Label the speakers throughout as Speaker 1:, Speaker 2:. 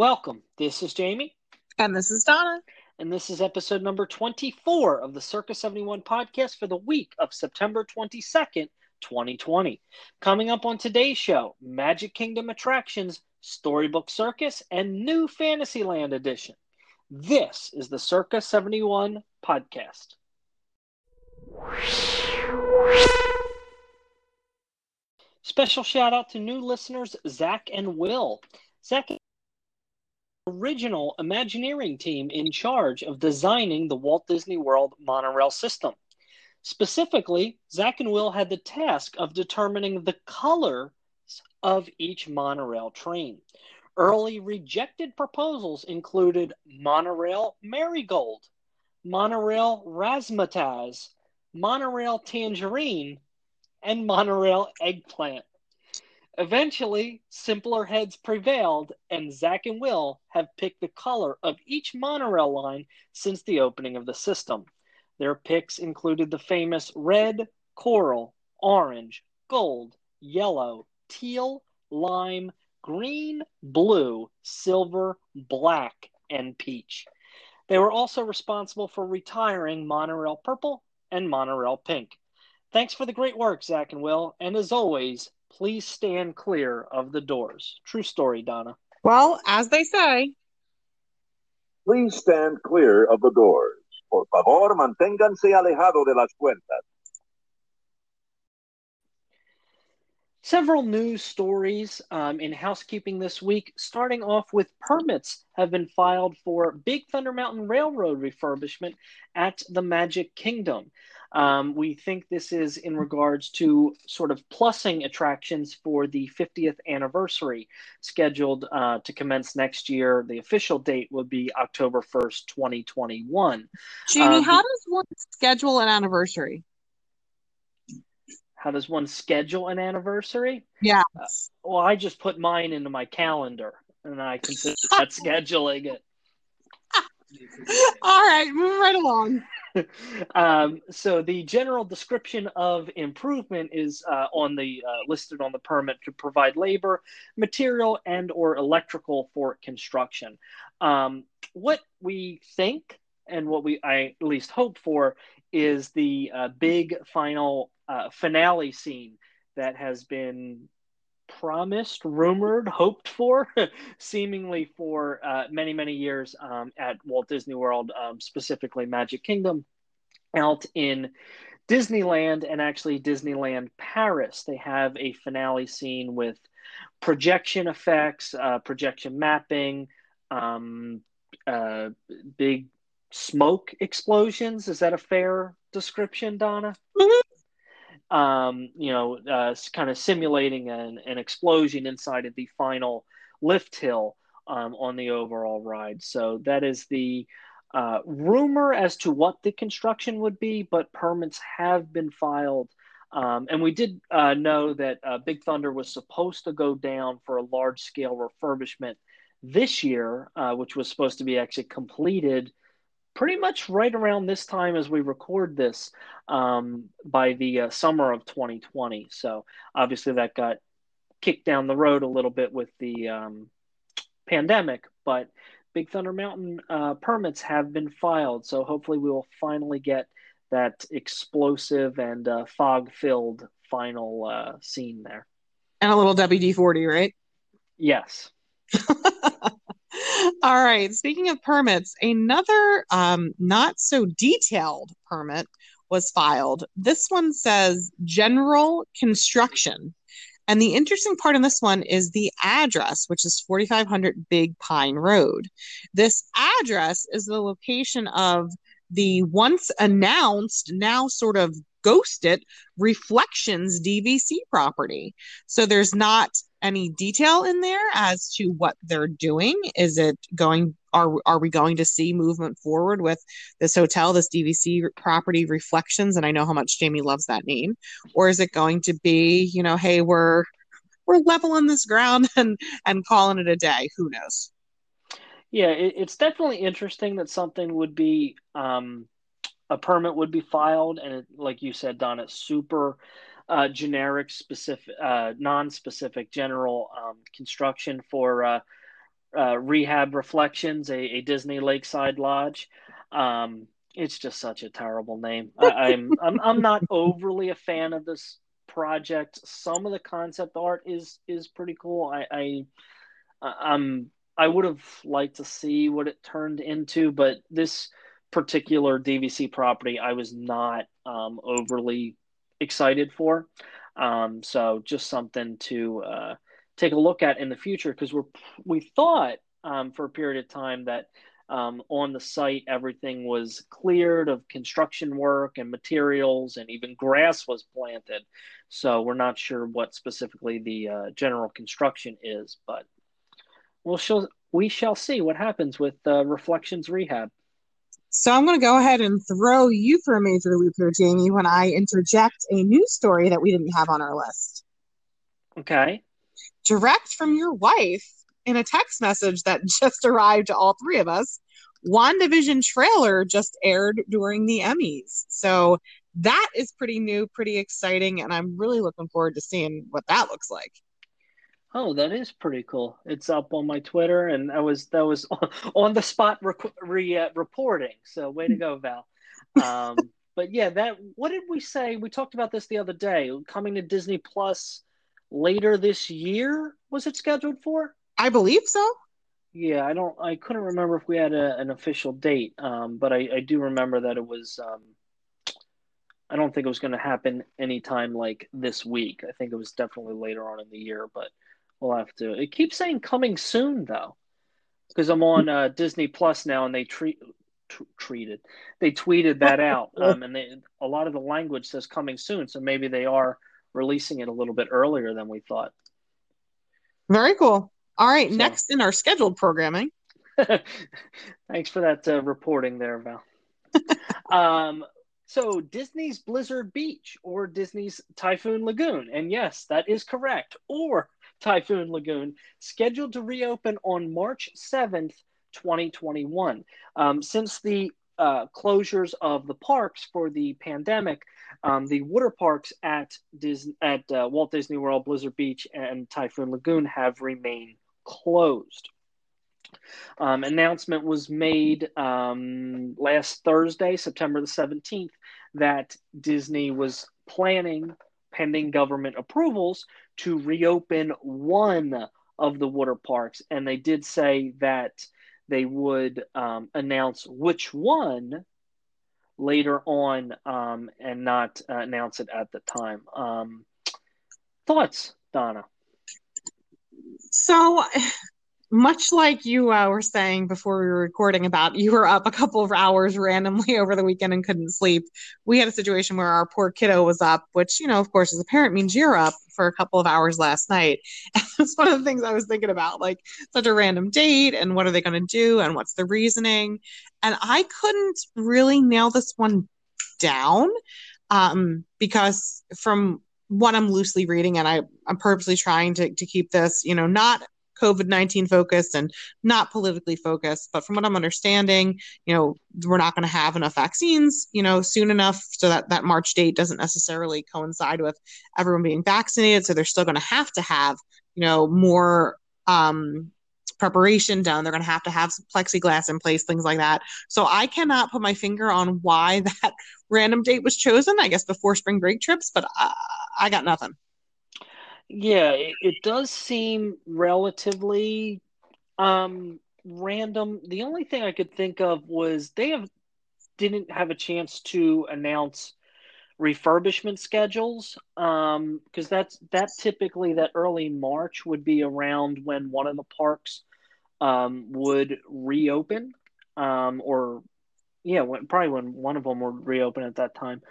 Speaker 1: Welcome. This is Jamie.
Speaker 2: And this is Donna.
Speaker 1: And this is episode number 24 of the Circus 71 podcast for the week of September 22nd, 2020. Coming up on today's show Magic Kingdom Attractions, Storybook Circus, and New Fantasyland Edition. This is the Circus 71 podcast. Special shout out to new listeners, Zach and Will. Zach original Imagineering team in charge of designing the Walt Disney World monorail system. Specifically, Zach and Will had the task of determining the colors of each monorail train. Early rejected proposals included monorail marigold, monorail razzmatazz, monorail tangerine, and monorail eggplant. Eventually, simpler heads prevailed, and Zach and Will have picked the color of each monorail line since the opening of the system. Their picks included the famous red, coral, orange, gold, yellow, teal, lime, green, blue, silver, black, and peach. They were also responsible for retiring monorail purple and monorail pink. Thanks for the great work, Zach and Will, and as always, please stand clear of the doors. True story, Donna.
Speaker 2: Well, as they say,
Speaker 3: please stand clear of the doors. Por favor, manténganse alejado de las puertas.
Speaker 1: Several news stories um, in housekeeping this week, starting off with permits have been filed for Big Thunder Mountain Railroad refurbishment at the Magic Kingdom. Um, we think this is in regards to sort of plussing attractions for the 50th anniversary scheduled uh, to commence next year. The official date would be October 1st, 2021.
Speaker 2: Jamie, um, how does one schedule an anniversary?
Speaker 1: How does one schedule an anniversary?
Speaker 2: Yeah.
Speaker 1: Uh, well, I just put mine into my calendar and I consider that scheduling it.
Speaker 2: All right, move right along.
Speaker 1: um, so the general description of improvement is uh, on the uh, listed on the permit to provide labor, material, and or electrical for construction. Um, what we think and what we I at least hope for is the uh, big final uh, finale scene that has been promised, rumored, hoped for, seemingly for uh, many, many years um, at Walt Disney World, um, specifically Magic Kingdom, out in Disneyland and actually Disneyland Paris. They have a finale scene with projection effects, uh, projection mapping, um, uh, big smoke explosions. Is that a fair description, Donna? Um, you know, uh, kind of simulating an, an explosion inside of the final lift hill um, on the overall ride. So that is the uh, rumor as to what the construction would be, but permits have been filed. Um, and we did uh, know that uh, Big Thunder was supposed to go down for a large scale refurbishment this year, uh, which was supposed to be actually completed pretty much right around this time as we record this um, by the uh, summer of 2020. So obviously that got kicked down the road a little bit with the um, pandemic, but Big Thunder Mountain uh, permits have been filed. So hopefully we will finally get that explosive and uh, fog filled final uh, scene there.
Speaker 2: And a little WD 40, right?
Speaker 1: Yes.
Speaker 2: All right. Speaking of permits, another um, not so detailed permit was filed. This one says general construction. And the interesting part in this one is the address, which is 4500 Big Pine Road. This address is the location of the once announced, now sort of ghosted Reflections DVC property. So there's not any detail in there as to what they're doing? Is it going? Are are we going to see movement forward with this hotel, this DVC property reflections? And I know how much Jamie loves that name. Or is it going to be, you know, hey, we're we're leveling this ground and and calling it a day? Who knows?
Speaker 1: Yeah, it, it's definitely interesting that something would be um, a permit would be filed, and it, like you said, Don, it's super uh, generic, specific, uh, non-specific, general um, construction for uh, uh, Rehab Reflections, a, a, Disney Lakeside Lodge. Um, it's just such a terrible name. I, am I'm, I'm I'm not overly a fan of this project. Some of the concept art is is pretty cool. I, I I'm I would have liked to see what it turned into, but this particular DVC property I was not um, overly excited for. Um, so just something to uh, take a look at in the future because we're we thought um, for a period of time that um, on the site everything was cleared of construction work and materials and even grass was planted. So we're not sure what specifically the uh, general construction is, but we'll show, we shall see what happens with uh, Reflections Rehab.
Speaker 2: So I'm going to go ahead and throw you for a major loop here, Jamie, when I interject a news story that we didn't have on our list.
Speaker 1: Okay.
Speaker 2: Direct from your wife in a text message that just arrived to all three of us. WandaVision trailer just aired during the Emmys. So that is pretty new, pretty exciting, and I'm really looking forward to seeing what that looks like.
Speaker 1: Oh, that is pretty cool. It's up on my Twitter, and that was that was on the spot rec- re, uh, reporting. So way to go, Val. Um, but yeah, that what did we say? We talked about this the other day. Coming to Disney Plus later this year. Was it scheduled for?
Speaker 2: I believe so.
Speaker 1: Yeah, I don't. I couldn't remember if we had a, an official date, um, but I, I do remember that it was. Um, I don't think it was going to happen anytime like this week. I think it was definitely later on in the year, but We'll have to. It keeps saying coming soon though, because I'm on uh, Disney Plus now, and they treat t- treated they tweeted that out, um, and they, a lot of the language says coming soon, so maybe they are releasing it a little bit earlier than we thought.
Speaker 2: Very cool. All right, so, next in our scheduled programming.
Speaker 1: Thanks for that uh, reporting there, Val. um, so Disney's Blizzard Beach or Disney's Typhoon Lagoon, and yes, that is correct. Or Typhoon Lagoon, scheduled to reopen on March 7th, 2021. Um, since the uh, closures of the parks for the pandemic, um, the water parks at Disney, at uh, Walt Disney World, Blizzard Beach, and Typhoon Lagoon have remained closed. Um, announcement was made um, last Thursday, September the 17th, that Disney was planning pending government approvals to reopen one of the water parks. And they did say that they would um, announce which one later on um, and not uh, announce it at the time. Um, thoughts, Donna?
Speaker 2: So much like you uh, were saying before we were recording about you were up a couple of hours randomly over the weekend and couldn't sleep we had a situation where our poor kiddo was up which you know of course as a parent means you're up for a couple of hours last night. And that's one of the things i was thinking about like such a random date and what are they going to do and what's the reasoning? And i couldn't really nail this one down um, because from what i'm loosely reading and I, i'm purposely trying to, to keep this you know not COVID 19 focused and not politically focused. But from what I'm understanding, you know, we're not going to have enough vaccines, you know, soon enough so that that March date doesn't necessarily coincide with everyone being vaccinated. So they're still going to have to have, you know, more um, preparation done. They're going to have to have plexiglass in place, things like that. So I cannot put my finger on why that random date was chosen. I guess before spring break trips, but I, I got nothing.
Speaker 1: Yeah, it, it does seem relatively um, random. The only thing I could think of was they have didn't have a chance to announce refurbishment schedules because um, that's that typically that early March would be around when one of the parks um, would reopen um, or yeah when, probably when one of them would reopen at that time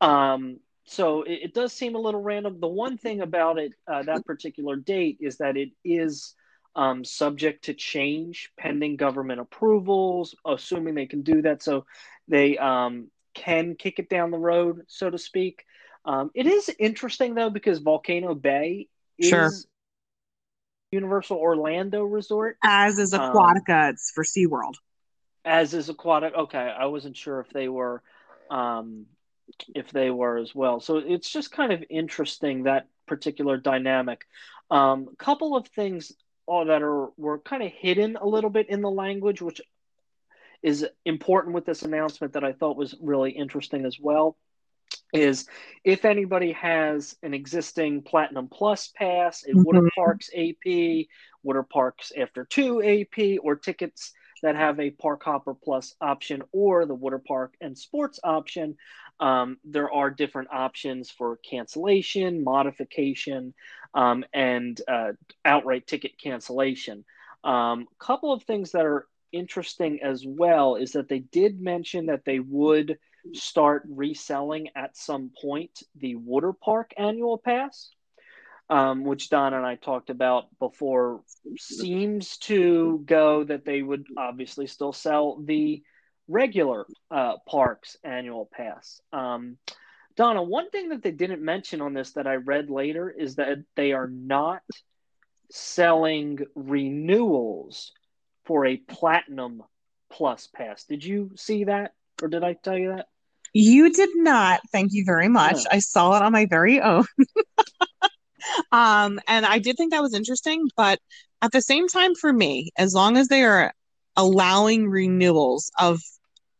Speaker 1: um, so it, it, does seem a little random. The one thing about it, uh, that particular date, is that it is um, subject to change pending government approvals, assuming they can do that. So they um, can kick it down the road, so to speak. Um, it is interesting though because Volcano Bay is sure. Universal Orlando Resort,
Speaker 2: as is um, Aquatica. it's for SeaWorld.
Speaker 1: As is Aquatic. Okay, I wasn't sure if they were um, if they were as well. So it's just kind of interesting that particular dynamic. A um, couple of things all that are were kind of hidden a little bit in the language, which is important with this announcement that I thought was really interesting as well is if anybody has an existing Platinum Plus pass, a mm-hmm. Water Parks AP, Water Parks After Two AP, or tickets that have a Park Hopper Plus option or the Water Park and Sports option, um, there are different options for cancellation, modification, um, and uh, outright ticket cancellation. A um, couple of things that are interesting as well is that they did mention that they would start reselling at some point the water park annual pass, um, which Don and I talked about before, seems to go that they would obviously still sell the regular uh, parks annual pass. Um, Donna, one thing that they didn't mention on this that I read later is that they are not selling renewals for a platinum plus pass. Did you see that? Or did I tell you that?
Speaker 2: You did not. Thank you very much. Yeah. I saw it on my very own. um, and I did think that was interesting, but at the same time, for me, as long as they are allowing renewals of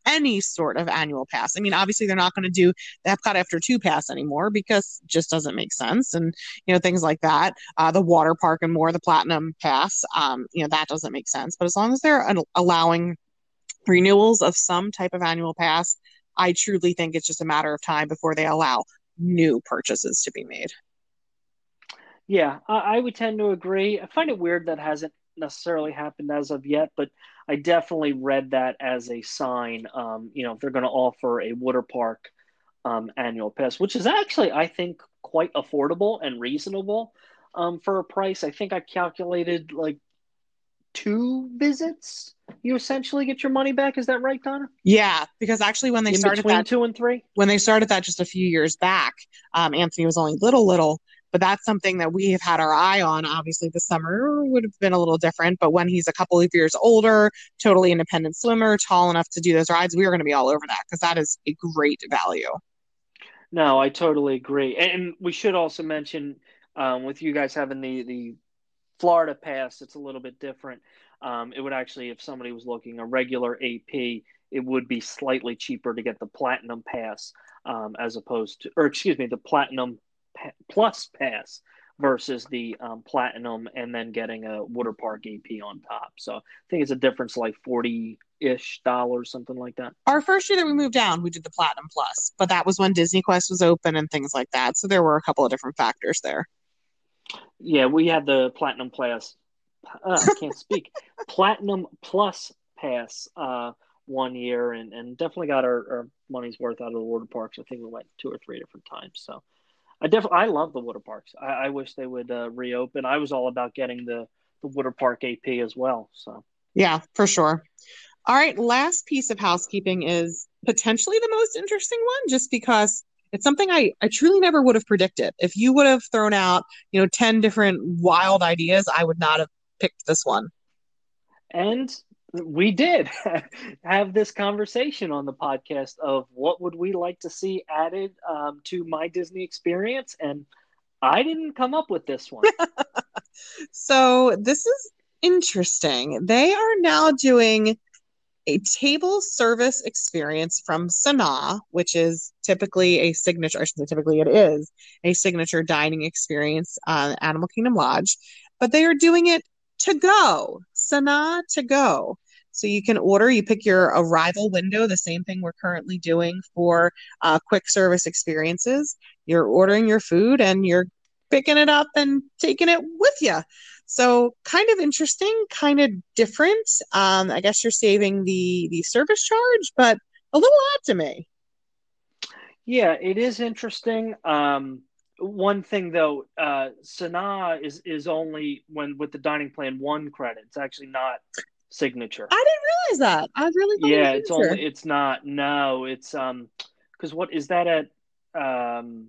Speaker 2: any sort of annual pass. I mean, obviously they're not going to do the Epcot after two pass anymore because just doesn't make sense, and you know things like that. Uh, the water park and more the platinum pass, um, you know that doesn't make sense. But as long as they're allowing renewals of some type of annual pass, I truly think it's just a matter of time before they allow new purchases to be made.
Speaker 1: Yeah, I, would tend to agree. I find it weird that hasn't necessarily happened as of yet, but I definitely read that as a sign. Um, you know, if they're going to offer a water park um, annual pass, which is actually, I think, quite affordable and reasonable um, for a price. I think I calculated like two visits, you essentially get your money back. Is that right, Donna?
Speaker 2: Yeah, because actually, when they In started that
Speaker 1: two and three,
Speaker 2: when they started that just a few years back, um, Anthony was only little, little. But that's something that we have had our eye on. Obviously, the summer would have been a little different, but when he's a couple of years older, totally independent swimmer, tall enough to do those rides, we are going to be all over that because that is a great value.
Speaker 1: No, I totally agree, and we should also mention um, with you guys having the the Florida Pass, it's a little bit different. Um, it would actually, if somebody was looking a regular AP, it would be slightly cheaper to get the Platinum Pass um, as opposed to, or excuse me, the Platinum Plus Pass versus the um, Platinum and then getting a Water Park AP on top. So I think it's a difference like 40 ish dollars, something like that.
Speaker 2: Our first year that we moved down, we did the Platinum Plus, but that was when Disney Quest was open and things like that. So there were a couple of different factors there.
Speaker 1: Yeah, we had the platinum plus Uh, I can't speak. platinum plus pass uh, one year, and, and definitely got our, our money's worth out of the water parks. I think we went two or three different times. So I definitely I love the water parks. I, I wish they would uh, reopen. I was all about getting the the water park AP as well. So
Speaker 2: yeah, for sure. All right, last piece of housekeeping is potentially the most interesting one, just because it's something I, I truly never would have predicted. If you would have thrown out, you know, 10 different wild ideas, I would not have picked this one.
Speaker 1: And we did have this conversation on the podcast of what would we like to see added um, to my Disney experience. And I didn't come up with this one.
Speaker 2: so this is interesting. They are now doing a table service experience from Sanaa, which is typically a signature, I should say typically it is a signature dining experience on Animal Kingdom Lodge, but they are doing it to go, Sanaa to go. So you can order, you pick your arrival window, the same thing we're currently doing for uh, quick service experiences. You're ordering your food and you're picking it up and taking it with you. So kind of interesting, kind of different. Um, I guess you're saving the the service charge, but a little odd to me.
Speaker 1: Yeah, it is interesting. Um, one thing though, uh, Sanaa is is only when with the dining plan one credit. It's actually not signature.
Speaker 2: I didn't realize that. I really
Speaker 1: yeah. It's only it's not. No, it's um because what is that at um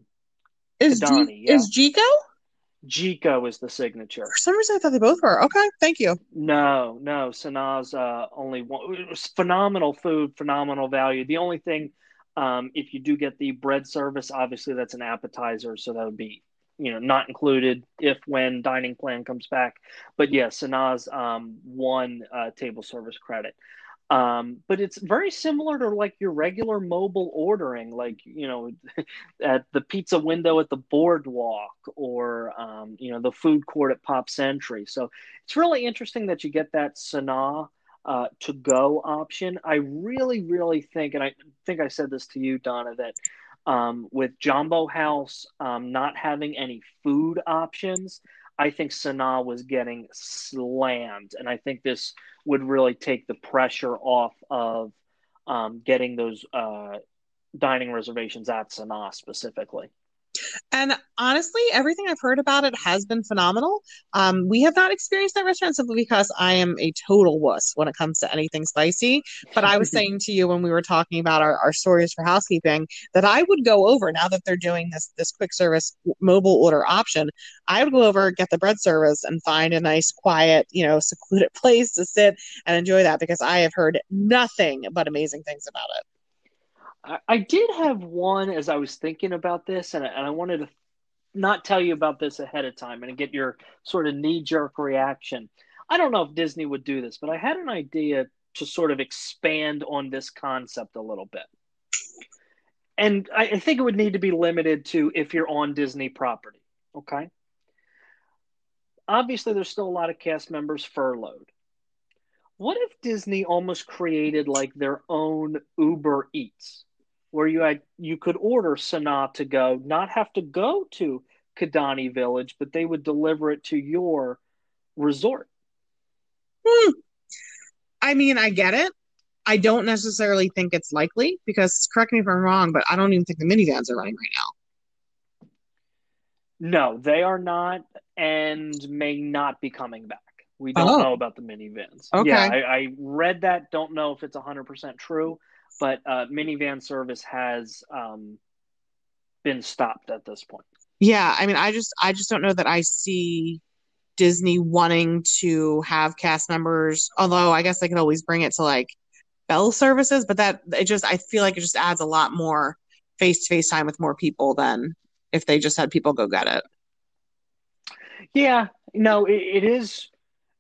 Speaker 2: is G- yeah? is Jiko?
Speaker 1: Jiko is the signature.
Speaker 2: For some reason, I thought they both were. Okay, thank you.
Speaker 1: No, no, Sanaa's uh, only one. It was phenomenal food, phenomenal value. The only thing, um, if you do get the bread service, obviously that's an appetizer, so that would be you know not included if when dining plan comes back. But yeah, Sanaa's um, one uh, table service credit. Um, but it's very similar to like your regular mobile ordering, like you know, at the pizza window at the boardwalk or um, you know the food court at Pop Century. So it's really interesting that you get that Sanaa uh, to go option. I really, really think, and I think I said this to you, Donna, that um, with Jambo House um, not having any food options, I think Sanaa was getting slammed, and I think this would really take the pressure off of um, getting those uh, dining reservations at Sanaa specifically.
Speaker 2: And honestly, everything I've heard about it has been phenomenal. Um, we have not experienced that restaurant simply because I am a total wuss when it comes to anything spicy. But I was saying to you when we were talking about our, our stories for housekeeping that I would go over now that they're doing this this quick service mobile order option. I would go over, get the bread service, and find a nice, quiet, you know, secluded place to sit and enjoy that because I have heard nothing but amazing things about it.
Speaker 1: I, I did have one as I was thinking about this, and I, and I wanted to not tell you about this ahead of time and get your sort of knee jerk reaction. I don't know if Disney would do this, but I had an idea to sort of expand on this concept a little bit. And I, I think it would need to be limited to if you're on Disney property. Okay. Obviously, there's still a lot of cast members furloughed. What if Disney almost created like their own Uber Eats? Where you had you could order Sanaa to go, not have to go to Kidani Village, but they would deliver it to your resort.
Speaker 2: Hmm. I mean, I get it. I don't necessarily think it's likely because correct me if I'm wrong, but I don't even think the minivans are running right now.
Speaker 1: No, they are not, and may not be coming back. We don't oh. know about the minivans. Okay. Yeah, I, I read that. Don't know if it's 100% true but uh, minivan service has um, been stopped at this point.
Speaker 2: Yeah, I mean, I just I just don't know that I see Disney wanting to have cast members. Although I guess they could always bring it to like bell services, but that it just I feel like it just adds a lot more face to face time with more people than if they just had people go get it.
Speaker 1: Yeah, no, it, it is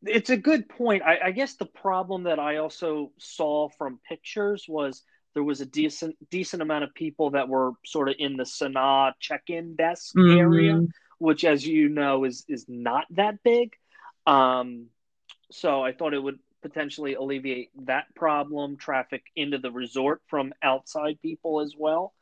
Speaker 1: it's a good point. I, I, guess the problem that I also saw from pictures was there was a decent decent amount of people that were sort of in the Sanaa check-in desk mm-hmm. area, which, as you know, is is not that big. Um, so I thought it would potentially alleviate that problem, traffic into the resort from outside people as well.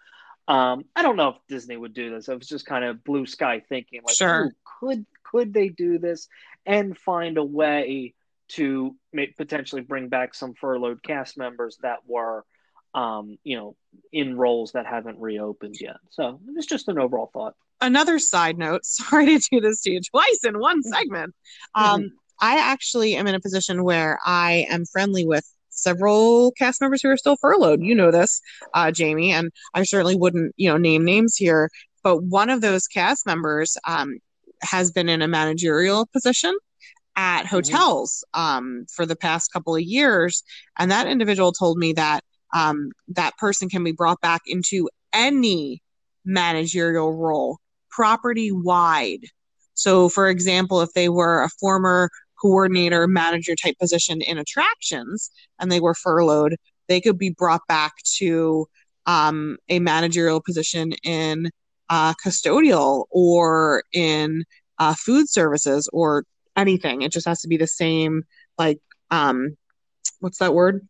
Speaker 1: Um, I don't know if Disney would do this. I was just kind of blue sky thinking, like, sure. could could they do this and find a way to make, potentially bring back some furloughed cast members that were, um, you know, in roles that haven't reopened yet. So it's just an overall thought.
Speaker 2: Another side note. Sorry to do this to you twice in one segment. Um, mm-hmm. I actually am in a position where I am friendly with several cast members who are still furloughed. You know this, uh, Jamie, and I certainly wouldn't, you know, name names here. But one of those cast members um, has been in a managerial position at mm-hmm. hotels um, for the past couple of years, and that individual told me that um, that person can be brought back into any managerial role, property wide. So, for example, if they were a former coordinator manager type position in attractions and they were furloughed, they could be brought back to um, a managerial position in uh, custodial or in uh, food services or anything. It just has to be the same, like, um, what's that word?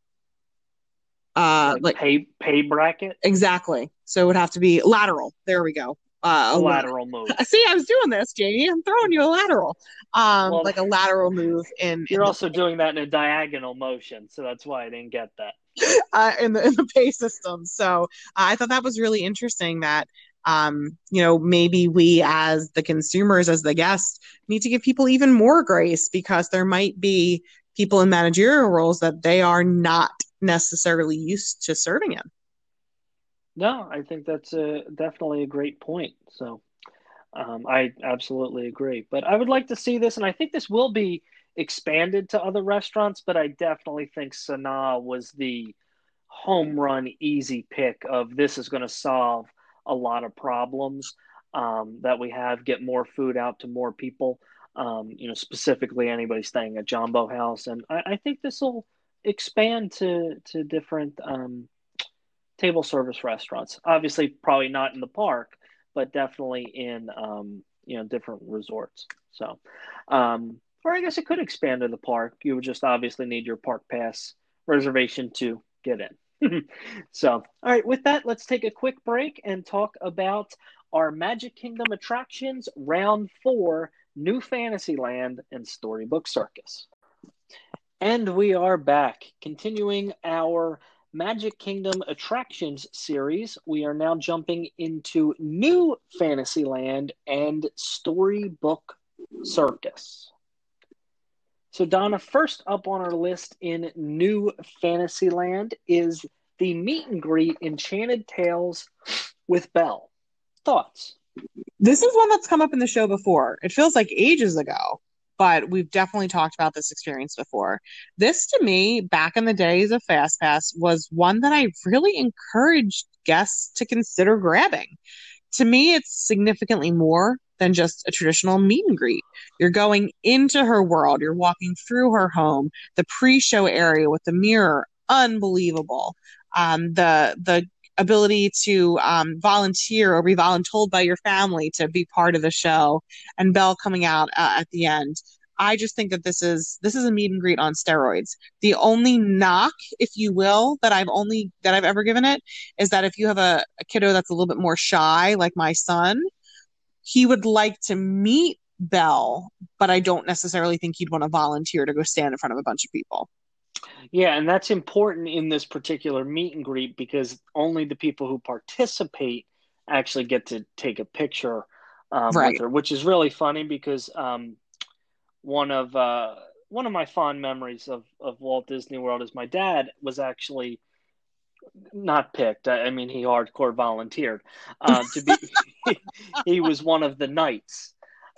Speaker 1: Uh, like, like pay pay bracket.
Speaker 2: Exactly. So it would have to be lateral. There we go
Speaker 1: uh, a lateral move.
Speaker 2: See, I was doing this, Jamie. I'm throwing you a lateral, um, well, like a lateral move. In
Speaker 1: you're in also the, doing that in a diagonal motion, so that's why I didn't get that.
Speaker 2: Uh, in the in the pay system, so uh, I thought that was really interesting. That um, you know, maybe we as the consumers, as the guests, need to give people even more grace because there might be people in managerial roles that they are not necessarily used to serving in.
Speaker 1: No, I think that's a, definitely a great point. So um, I absolutely agree. But I would like to see this, and I think this will be expanded to other restaurants. But I definitely think Sanaa was the home run, easy pick of this is going to solve a lot of problems. um, that we have, get more food out to more people. Um, you know, specifically anybody staying at Jambo House, and I, I think this will expand to to different um, table service restaurants. Obviously, probably not in the park, but definitely in um, you know different resorts. So, um, or I guess it could expand to the park. You would just obviously need your park pass reservation to get in. so, all right, with that, let's take a quick break and talk about our Magic Kingdom attractions round four New Fantasyland and Storybook Circus. And we are back, continuing our Magic Kingdom attractions series. We are now jumping into New Fantasyland and Storybook Circus. So, Donna, first up on our list in New Fantasyland is the meet and greet Enchanted Tales with Belle. Thoughts?
Speaker 2: This is one that's come up in the show before. It feels like ages ago, but we've definitely talked about this experience before. This, to me, back in the days of FastPass, was one that I really encouraged guests to consider grabbing. To me, it's significantly more than just a traditional meet and greet. You're going into her world, you're walking through her home, the pre-show area with the mirror, unbelievable. Um, the the ability to um, volunteer or be voluntold by your family to be part of the show, and Belle coming out uh, at the end. I just think that this is this is a meet and greet on steroids. The only knock, if you will, that I've only that I've ever given it is that if you have a, a kiddo that's a little bit more shy, like my son, he would like to meet Belle, but I don't necessarily think he'd want to volunteer to go stand in front of a bunch of people.
Speaker 1: Yeah, and that's important in this particular meet and greet because only the people who participate actually get to take a picture um,
Speaker 2: Right.
Speaker 1: with her, which is really funny because um, one of uh, one of my fond memories of, of Walt Disney World is my dad was actually not picked. I, I mean, he hardcore volunteered uh, to be. he was one of the knights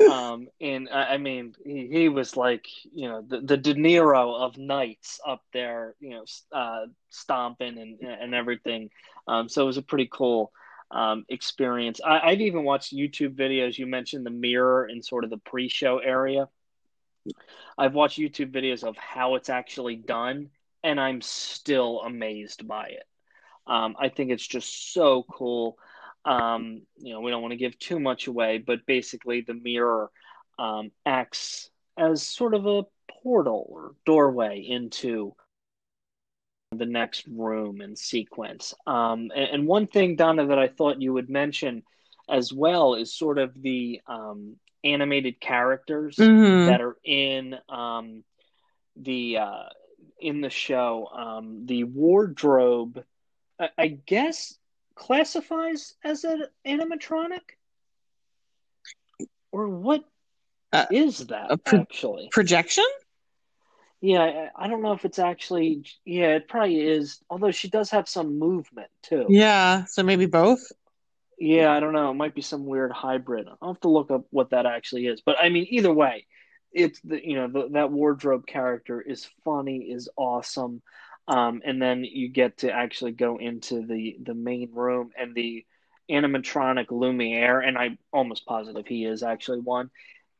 Speaker 1: um and I mean he, he was like you know the, the De Niro of knights up there you know uh stomping and and everything. Um so it was a pretty cool um experience. I, I've even watched YouTube videos. You mentioned the mirror in sort of the pre-show area. I've watched YouTube videos of how it's actually done and I'm still amazed by it. Um I think it's just so cool um, you know, we don't want to give too much away, but basically the mirror um, acts as sort of a portal or doorway into the next room and sequence. Um, and, and one thing, Donna, that I thought you would mention as well is sort of the um, animated characters
Speaker 2: Mhm.
Speaker 1: that are in um, the uh, in the show. Um, the wardrobe, I, I guess, classifies as an animatronic, or what
Speaker 2: Uh,
Speaker 1: is that
Speaker 2: a pro-
Speaker 1: actually?
Speaker 2: Projection?
Speaker 1: Yeah, I, don't know if it's actually. Yeah, it probably is. Although she does have some movement too.
Speaker 2: Yeah, so maybe both.
Speaker 1: Yeah, I don't know. It might be some weird hybrid. I'll have to look up what that actually is. But I mean, either way, it's the you know the, that wardrobe character is funny, is awesome, um, and then you get to actually go into the the main room and the animatronic Lumiere, and I'm almost positive he is actually one,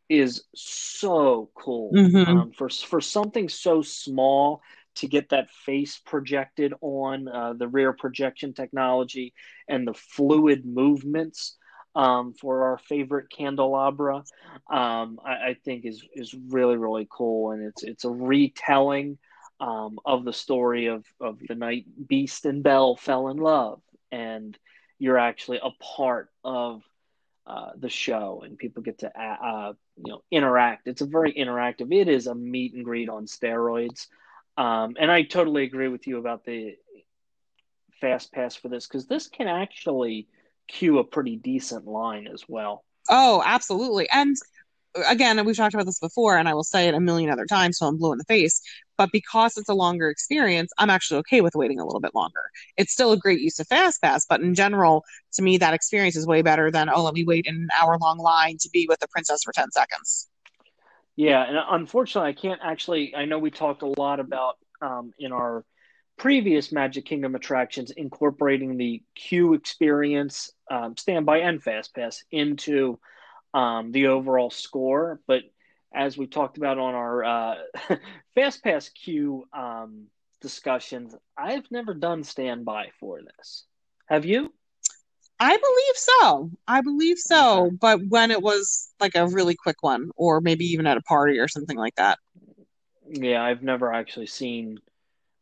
Speaker 1: is so cool.
Speaker 2: Mhm.
Speaker 1: Um, for for something so small to get that face projected on uh, the rear projection technology and the fluid movements um, for our favorite candelabra, um, I, I think is is really really cool, and it's it's a retelling um, of the story of of the night Beast and Belle fell in love, and you're actually a part of uh, the show, and people get to uh, you know interact. It's a very interactive. It is a meet and greet on steroids. Um, and I totally agree with you about the fast pass for this because this can actually queue a pretty decent line as well.
Speaker 2: Oh, absolutely. And again, we've talked about this before, and I will say it a million other times so I'm blue in the face. But because it's a longer experience, I'm actually okay with waiting a little bit longer. It's still a great use of Fast Pass, but in general, to me, that experience is way better than, oh, let me wait in an hour long line to be with the princess for 10 seconds.
Speaker 1: Yeah, and unfortunately, I can't actually. I know we talked a lot about um, in our previous Magic Kingdom attractions incorporating the queue experience, um, standby and fast pass into um, the overall score. But as we talked about on our uh, fast pass queue um, discussions, I've never done standby for this. Have you?
Speaker 2: I believe so. I believe so. Okay. But when it was like a really quick one, or maybe even at a party or something like that.
Speaker 1: Yeah, I've never actually seen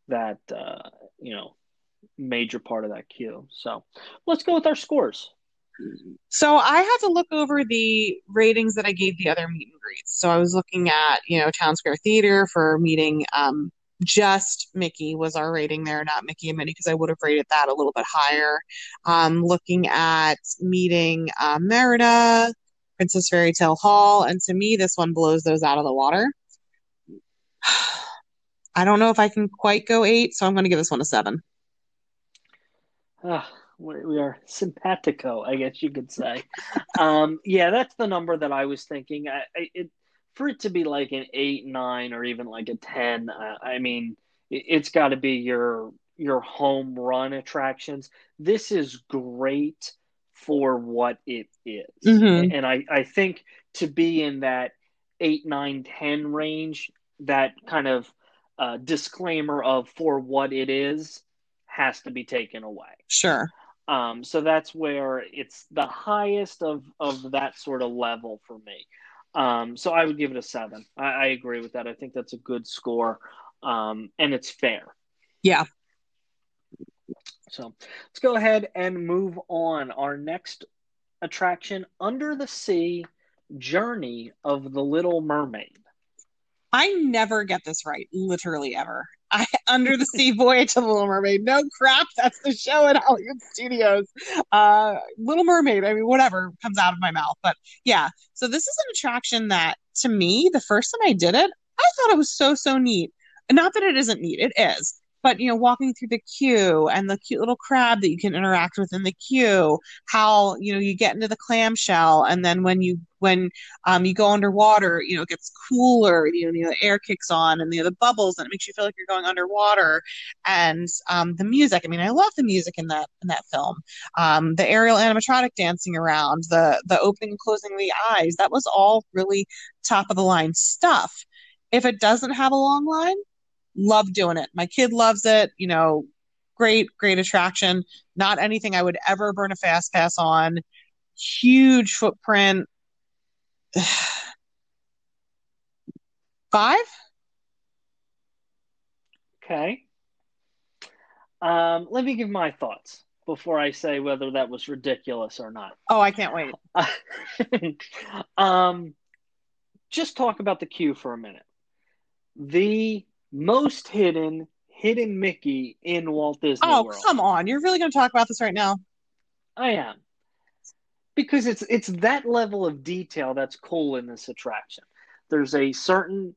Speaker 1: that, uh, you know, major part of that queue. So let's go with our scores.
Speaker 2: So I had to look over the ratings that I gave the other meet and greets. So I was looking at, you know, Town Square Theater for meeting um, just Mickey was our rating there, not Mickey and Minnie, because I would have rated that a little bit higher. Um, looking at meeting uh, Merida, Princess Fairy Tale Hall, and to me, this one blows those out of the water. I don't know if I can quite go eight, so I'm going to give this one a seven.
Speaker 1: Uh, we are simpatico, I guess you could say. um, yeah, that's the number that I was thinking. I, I, it, for it to be like an eight, nine, or even like a ten, uh, I mean, it, it's got to be your your home run attractions. This is great for what it is.
Speaker 2: Mm-hmm.
Speaker 1: and I I think to be in that eight, nine, ten range, that kind of uh, disclaimer of for what it is has to be taken away.
Speaker 2: Sure.
Speaker 1: Um, so that's where it's the highest of of that sort of level for me. Um, so I would give it a seven. I, I, agree with that. I think that's a good score, um, and it's fair.
Speaker 2: Yeah.
Speaker 1: So let's go ahead and move on. Our next attraction, Under the Sea Journey of the Little Mermaid.
Speaker 2: I never get this right, literally ever. I, Under the Sea Voyage of the Little Mermaid. No crap, that's the show at Hollywood Studios. Uh, Little Mermaid. I mean, whatever comes out of my mouth, but yeah. So this is an attraction that, to me, the first time I did it, I thought it was so so neat. Not that it isn't neat, it is but you know walking through the queue and the cute little crab that you can interact with in the queue how you know you get into the clamshell and then when you when um, you go underwater you know it gets cooler you know, you know the air kicks on and you know, the bubbles and it makes you feel like you're going underwater. And um, the music i mean i love the music in that in that film. Um, the Ariel animatronic dancing around the the opening and closing of the eyes that was all really top of the line stuff. If it doesn't have a long line love doing it. My kid loves it. You know, great, great attraction. Not anything I would ever burn a fast pass on. Huge footprint. Five.
Speaker 1: Okay. Um, let me give my thoughts before I say whether that was ridiculous or not.
Speaker 2: Oh, I can't wait.
Speaker 1: um, just talk about the queue for a minute. The most hidden hidden Mickey in Walt Disney
Speaker 2: oh,
Speaker 1: World.
Speaker 2: come on. You're really going to talk about this right now?
Speaker 1: I am. Because it's it's that level of detail that's cool in this attraction. There's a certain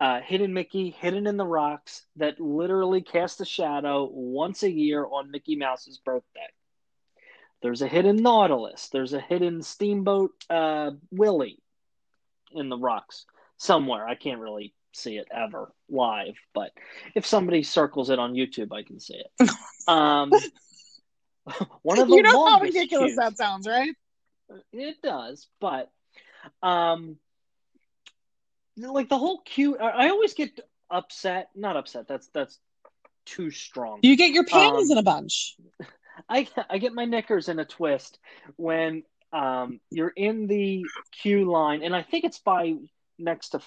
Speaker 1: uh, hidden Mickey hidden in the rocks that literally casts a shadow once a year on Mickey Mouse's birthday. There's a hidden Nautilus. There's a hidden Steamboat uh, Willie in the rocks somewhere. I can't really see it ever live, but if somebody circles it on YouTube, I can see it. Um,
Speaker 2: one of the you know how ridiculous queues. that sounds, right?
Speaker 1: It does, but um, like the whole queue, I always get upset. Not upset. That's that's too strong.
Speaker 2: You get your panties um, in a bunch.
Speaker 1: I I get my knickers in a twist when um, you're in the queue line, and I think it's by next to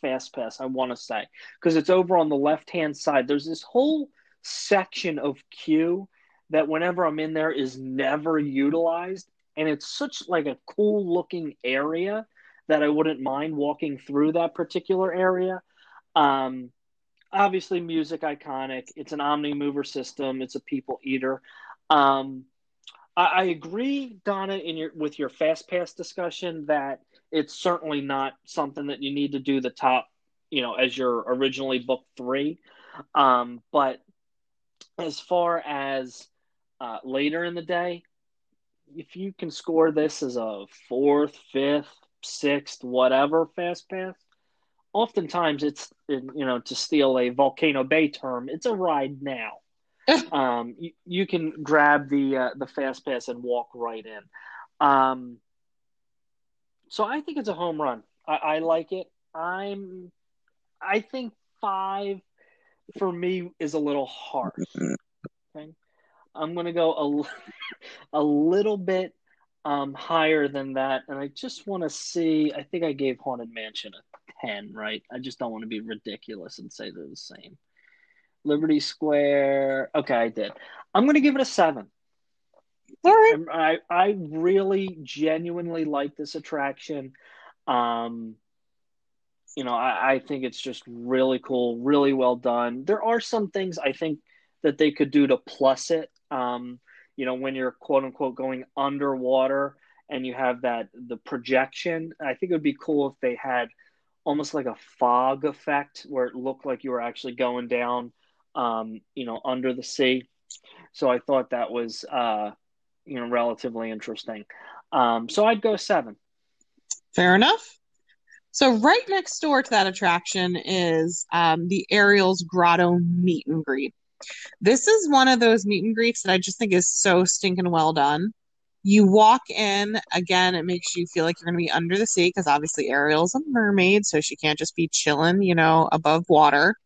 Speaker 1: Fast Pass, I want to say, because it's over on the left hand side. There's this whole section of queue that whenever I'm in there is never utilized, and it's such like a cool looking area that I wouldn't mind walking through that particular area. Um, obviously, music iconic. It's an Omni mover system. It's a people eater. Um, I, I agree, Donna, in your with your fast pass discussion that it's certainly not something that you need to do the top, you know, as your originally booked three. Um, but as far as uh, later in the day, if you can score this as a fourth, fifth, sixth, whatever fast pass, oftentimes it's you know to steal a Volcano Bay term, it's a ride now. um, you, you, can grab the uh, the fast pass and walk right in. Um, so I think it's a home run. I, I like it. I'm. I think five for me is a little harsh. Okay? I'm going to go a, a little bit um, higher than that, and I just want to see. I think I gave Haunted Mansion a ten, right? I just don't want to be ridiculous and say they're the same. Liberty Square. Okay, I did. I'm going to give it a seven.
Speaker 2: All right.
Speaker 1: I I really genuinely like this attraction. Um, you know, I, I think it's just really cool, really well done. There are some things I think that they could do to plus it. Um, you know, when you're quote unquote going underwater and you have that the projection, I think it would be cool if they had almost like a fog effect where it looked like you were actually going down, um, you know, under the sea. So I thought that was, uh, you know, relatively interesting. Um, so I'd go seven.
Speaker 2: Fair enough. So right next door to that attraction is um, the Ariel's Grotto meet and greet. This is one of those meet and greets that I just think is so stinking well done. You walk in, again, it makes you feel like you're going to be under the sea because obviously Ariel's a mermaid, so she can't just be chilling, you know, above water.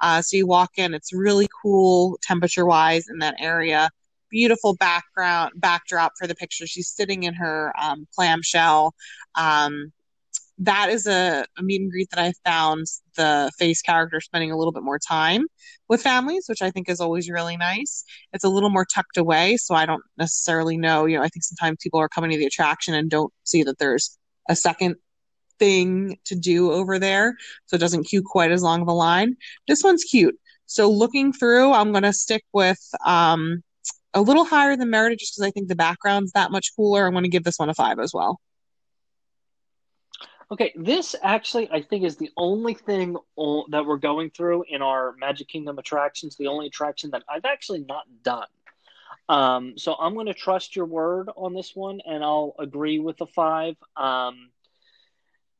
Speaker 2: Uh, so you walk in, it's really cool temperature wise in that area. Beautiful background backdrop for the picture. She's sitting in her um, clamshell. Um, that is a, a, meet and greet that I found the face character spending a little bit more time with families, which I think is always really nice. It's a little more tucked away, so I don't necessarily know. You know, I think sometimes people are coming to the attraction and don't see that there's a second thing to do over there, so it doesn't queue quite as long of a line. This one's cute. So looking through, I'm going to stick with um, a little higher than Merida just because I think the background's that much cooler. I'm going to give this one a five as well.
Speaker 1: Okay, this actually I think is the only thing that we're going through in our Magic Kingdom attractions. The only attraction that I've actually not done. Um, so I'm going to trust your word on this one, and I'll agree with the five. Um,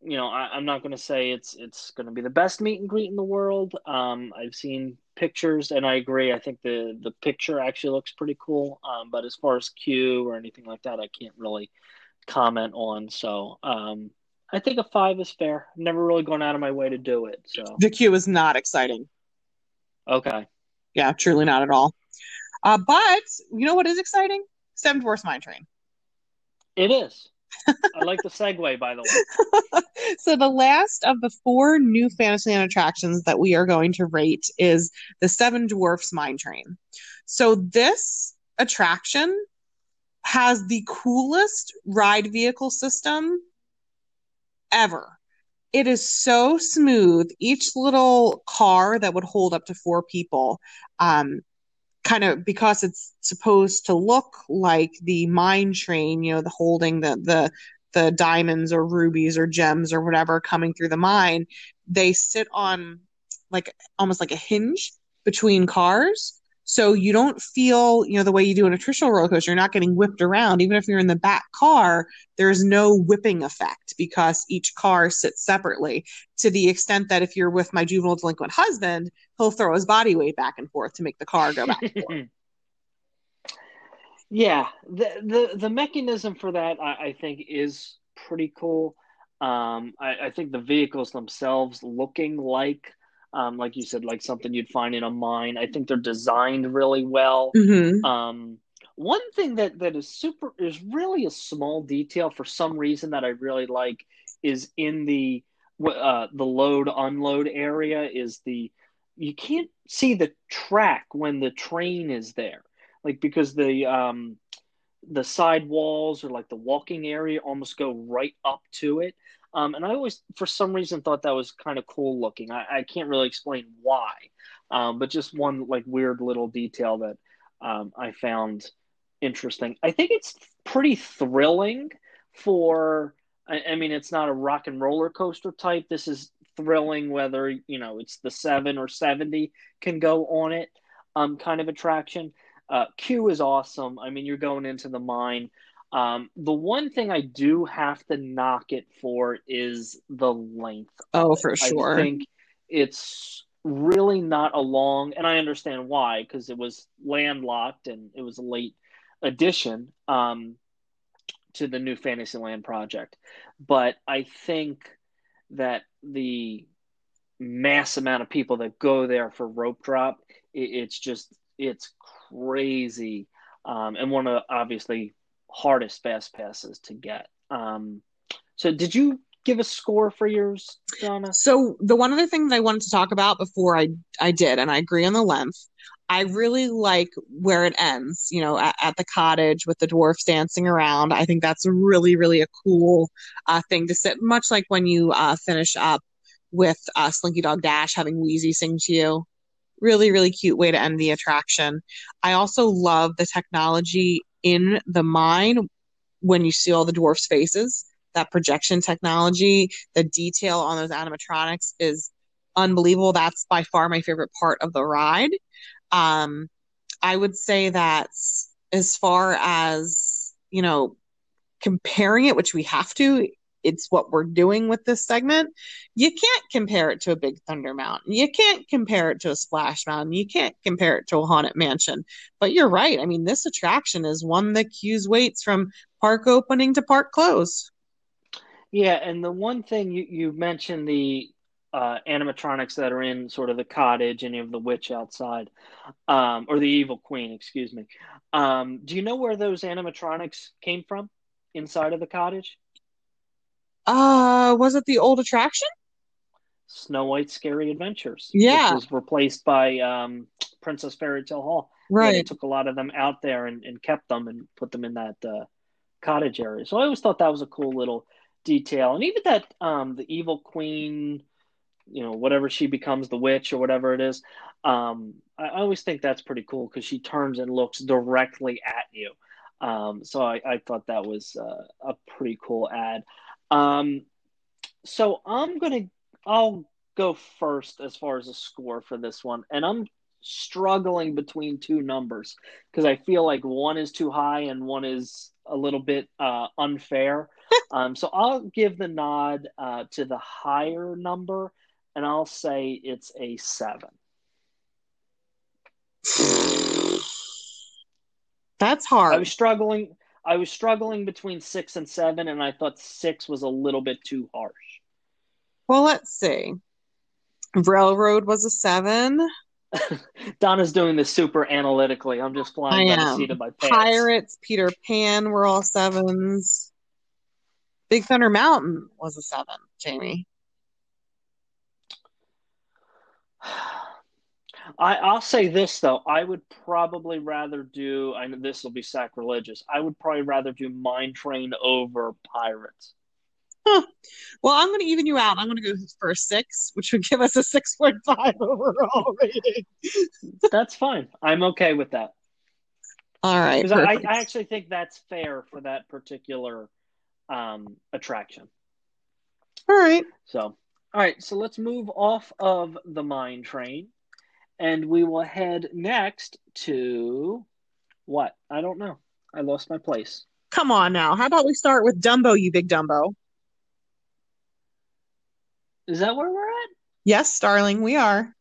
Speaker 1: you know, I, am not going to say it's it's going to be the best meet and greet in the world. Um, I've seen pictures, and I agree. I think the the picture actually looks pretty cool. Um, but as far as queue or anything like that, I can't really comment on. So um, I think a five is fair. I've never really gone out of my way to do it. So
Speaker 2: the queue is not exciting.
Speaker 1: Okay.
Speaker 2: Yeah, truly not at all. Uh, but you know what is exciting? Seven Dwarfs Mine Train.
Speaker 1: It is. I like the segue, by the way.
Speaker 2: so the last of the four new Fantasyland attractions that we are going to rate is the Seven Dwarfs Mine Train. So this attraction has the coolest ride vehicle system ever. It is so smooth. Each little car that would hold up to four people, um, kind of because it's supposed to look like the mine train, you know, the holding the the the diamonds or rubies or gems or whatever coming through the mine, they sit on like almost like a hinge between cars so you don't feel, you know, the way you do in a traditional roller coaster, you're not getting whipped around. Even if you're in the back car, there's no whipping effect because each car sits separately to the extent that if you're with my juvenile delinquent husband, he'll throw his body weight back and forth to make the car go back and forth.
Speaker 1: Yeah, the, the the mechanism for that I, I think is pretty cool. Um, I, I think the vehicles themselves looking like um, like you said, like something you'd find in a mine. I think they're designed really well.
Speaker 2: Mm-hmm.
Speaker 1: Um, one thing that that is super is really a small detail for some reason that I really like is in the uh, the load unload area is the you can't see the track when the train is there, like because the um, the side walls or like the walking area almost go right up to it. Um, and I always, for some reason, thought that was kind of cool looking. I, I can't really explain why, um, but just one like weird little detail that um, I found interesting. I think it's pretty thrilling for. I, I mean, it's not a rock and roller coaster type. This is thrilling, whether you know it's the seven or seventy can go on it, um, kind of attraction. Uh, queue is awesome. I mean, you're going into the mine. Um, the one thing I do have to knock it for is the length.
Speaker 2: Oh, for sure.
Speaker 1: I think it's really not a long, and I understand why because it was landlocked and it was a late addition um, to the new Fantasyland project. But I think that the mass amount of people that go there for rope drop, it, it's just it's crazy, um, and one of the obviously hardest fast passes to get. Um, so, did you give a score for yours, Donna?
Speaker 2: So the one other thing that I wanted to talk about before I I did, and I agree on the length. I really like where it ends, you know, at, at the cottage with the dwarfs dancing around. I think that's really, really a cool uh, thing to sit, much like when you uh, finish up with uh, Slinky Dog Dash having Wheezy sing to you. Really, really cute way to end the attraction. I also love the technology in the mine when you see all the dwarfs' faces. That projection technology, the detail on those animatronics is unbelievable. That's by far my favorite part of the ride. Um, I would say that as far as, you know, comparing it, which we have to, it's what we're doing with this segment. You can't compare it to a Big Thunder Mountain. You can't compare it to a Splash Mountain. You can't compare it to a Haunted Mansion. But you're right. I mean, this attraction is one that queues waits from park opening to park close.
Speaker 1: Yeah, and the one thing you, you mentioned the uh, animatronics that are in sort of the cottage you have the witch outside, um, or the evil queen, excuse me. Um, do you know where those animatronics came from inside of the cottage?
Speaker 2: Uh, was it the old attraction?
Speaker 1: Snow White Scary Adventures.
Speaker 2: Yeah.
Speaker 1: Which was replaced by um, Princess Fairy Tale Hall.
Speaker 2: Right.
Speaker 1: They took a lot of them out there and, and kept them and put them in that uh, cottage area. So I always thought that was a cool little detail. And even that um, the evil queen, you know, whatever she becomes, the witch or whatever it is, um, I, I always think that's pretty cool because she turns and looks directly at you. Um, so I, I thought that was uh, a pretty cool ad. Um, so I'm gonna I'll go first as far as a score for this one, and I'm struggling between two numbers because I feel like one is too high and one is a little bit uh, unfair. um, so I'll give the nod uh, to the higher number, and I'll say it's a seven.
Speaker 2: That's hard.
Speaker 1: I was struggling. I was struggling between six and seven, and I thought six was a little bit too harsh.
Speaker 2: Well, let's see. Railroad was a seven.
Speaker 1: Donna's doing this super analytically. I'm just flying by the seat of my pants.
Speaker 2: Pirates, Peter Pan were all sevens. Big Thunder Mountain was a seven, Jamie.
Speaker 1: I, I'll say this though. I would probably rather do. I know this will be sacrilegious. I would probably rather do Mine Train over Pirates.
Speaker 2: Well, I'm going to even you out. I'm going to go for a six, which would give us a 6.5 overall rating.
Speaker 1: That's fine. I'm okay with that
Speaker 2: All right.
Speaker 1: I. I actually think that's fair for that particular um, attraction.
Speaker 2: All right.
Speaker 1: So, all right. So let's move off of the Mine Train, and we will head next to what? I don't know. I lost my place.
Speaker 2: Come on now. How about we start with Dumbo, you big Dumbo?
Speaker 1: Is that where we're at?
Speaker 2: Yes, darling, we are.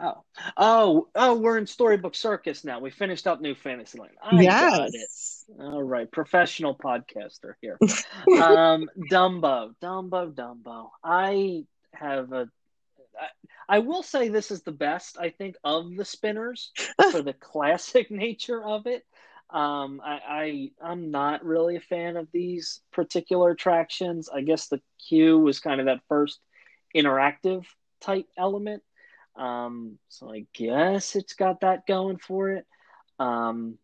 Speaker 1: Oh, oh, oh! We're in Storybook Circus now. We finished up New Fantasyland. I
Speaker 2: yes.
Speaker 1: All right, professional podcaster here. um, Dumbo, Dumbo, Dumbo. I have a. I, I will say this is the best I think of the spinners for the classic nature of it. Um, I, I I'm not really a fan of these particular attractions. I guess the queue was kind of that first interactive type element. Um, so I guess it's got that going for it. Um,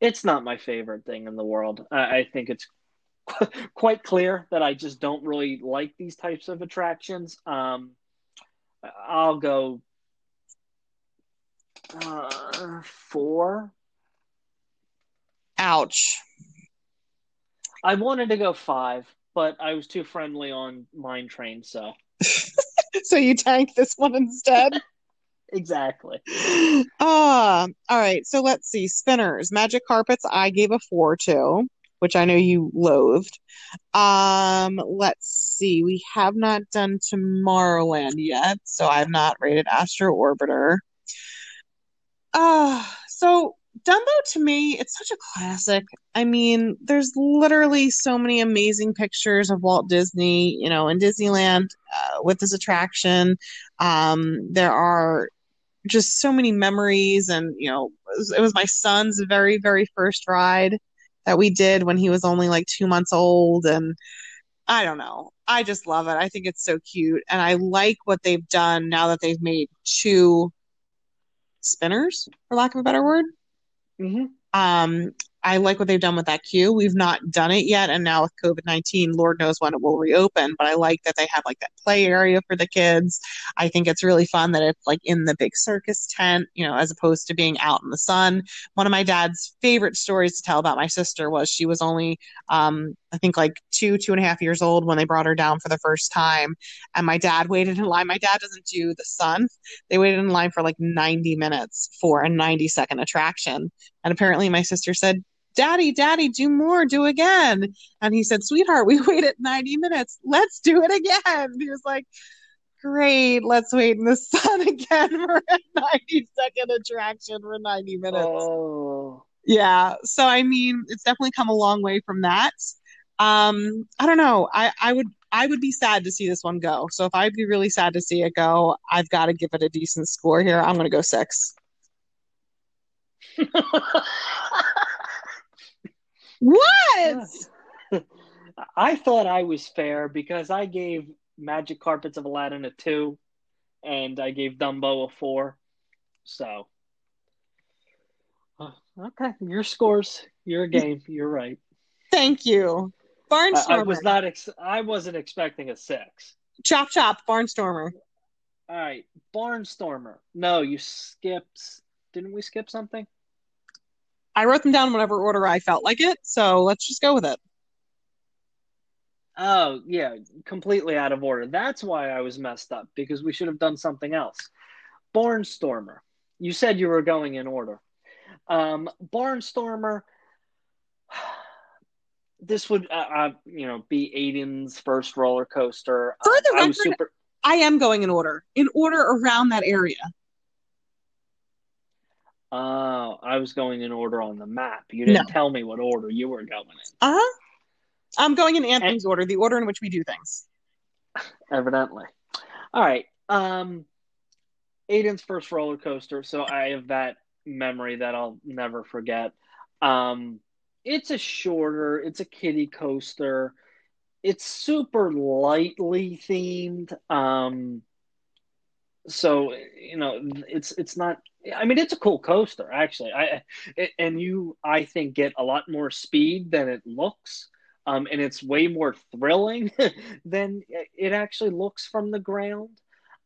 Speaker 1: it's not my favorite thing in the world. I, I think it's qu- quite clear that I just don't really like these types of attractions. Um, I'll go uh, four.
Speaker 2: Ouch.
Speaker 1: I wanted to go five, but I was too friendly on Mine Train, so
Speaker 2: So you tanked this one instead?
Speaker 1: exactly.
Speaker 2: Uh, all right. So let's see. Spinners, Magic Carpets, I gave a four to, which I know you loathed. Um, let's see. We have not done Tomorrowland yet, so I've not rated Astro Orbiter. Uh, so Dumbo to me, it's such a classic. I mean, there's literally so many amazing pictures of Walt Disney, you know, in Disneyland uh, with this attraction. Um, there are just so many memories, and you know, it was, it was my son's very, very first ride that we did when he was only like two months old, and I don't know. I just love it. I think it's so cute, and I like what they've done now that they've made two spinners, for lack of a better word.
Speaker 1: hmm
Speaker 2: Um, I like what they've done with that queue. We've not done it yet, and now with COVID nineteen, Lord knows when it will reopen. But I like that they have like that play area for the kids. I think it's really fun that it's like in the big circus tent, you know, as opposed to being out in the sun. One of my dad's favorite stories to tell about my sister was she was only, um, I think like two, two and a half years old when they brought her down for the first time, and my dad waited in line. My dad doesn't do the sun; they waited in line for like ninety minutes for a ninety second attraction, and apparently my sister said Daddy, Daddy, do more, do again. And he said, Sweetheart, we waited 90 minutes. Let's do it again. He was like, Great, let's wait in the sun again for a 90 second attraction for 90 minutes.
Speaker 1: Oh,
Speaker 2: Yeah. So I mean, it's definitely come a long way from that. Um, I don't know. I, I would I would be sad to see this one go. So if I'd be really sad to see it go, I've got to give it a decent score here. I'm gonna go six. What?
Speaker 1: I thought I was fair because I gave Magic Carpets of Aladdin a two, and I gave Dumbo a four. So, uh, okay, your scores, your game. You're right.
Speaker 2: Thank you.
Speaker 1: I, I
Speaker 2: Barnstormer.
Speaker 1: was not. Ex- I wasn't expecting a six.
Speaker 2: Chop chop, Barnstormer.
Speaker 1: All right, Barnstormer. No, you skipped. Didn't we skip something?
Speaker 2: I wrote them down in whatever order I felt like it, so let's just go with it.
Speaker 1: Oh, yeah, completely out of order. That's why I was messed up because we should have done something else. Barnstormer. You said you were going in order. Um, Barnstormer. This would, uh, uh, you know, be Aiden's first roller coaster.
Speaker 2: For the
Speaker 1: Um, I super.
Speaker 2: I am going in order. In order around that area.
Speaker 1: Oh, I was going in order on the map. You didn't tell me what order you were going in.
Speaker 2: Uh-huh. I'm going in Anthony's order, the order in which we do things.
Speaker 1: evidently. All right. Um, Aiden's first roller coaster. So I have that memory that I'll never forget. Um, it's a shorter. It's a kiddie coaster. It's super lightly themed. Um, so you know, it's it's not. I mean, it's a cool coaster actually. I it, and you, I think, get a lot more speed than it looks um, and it's way more thrilling than it actually looks from the ground.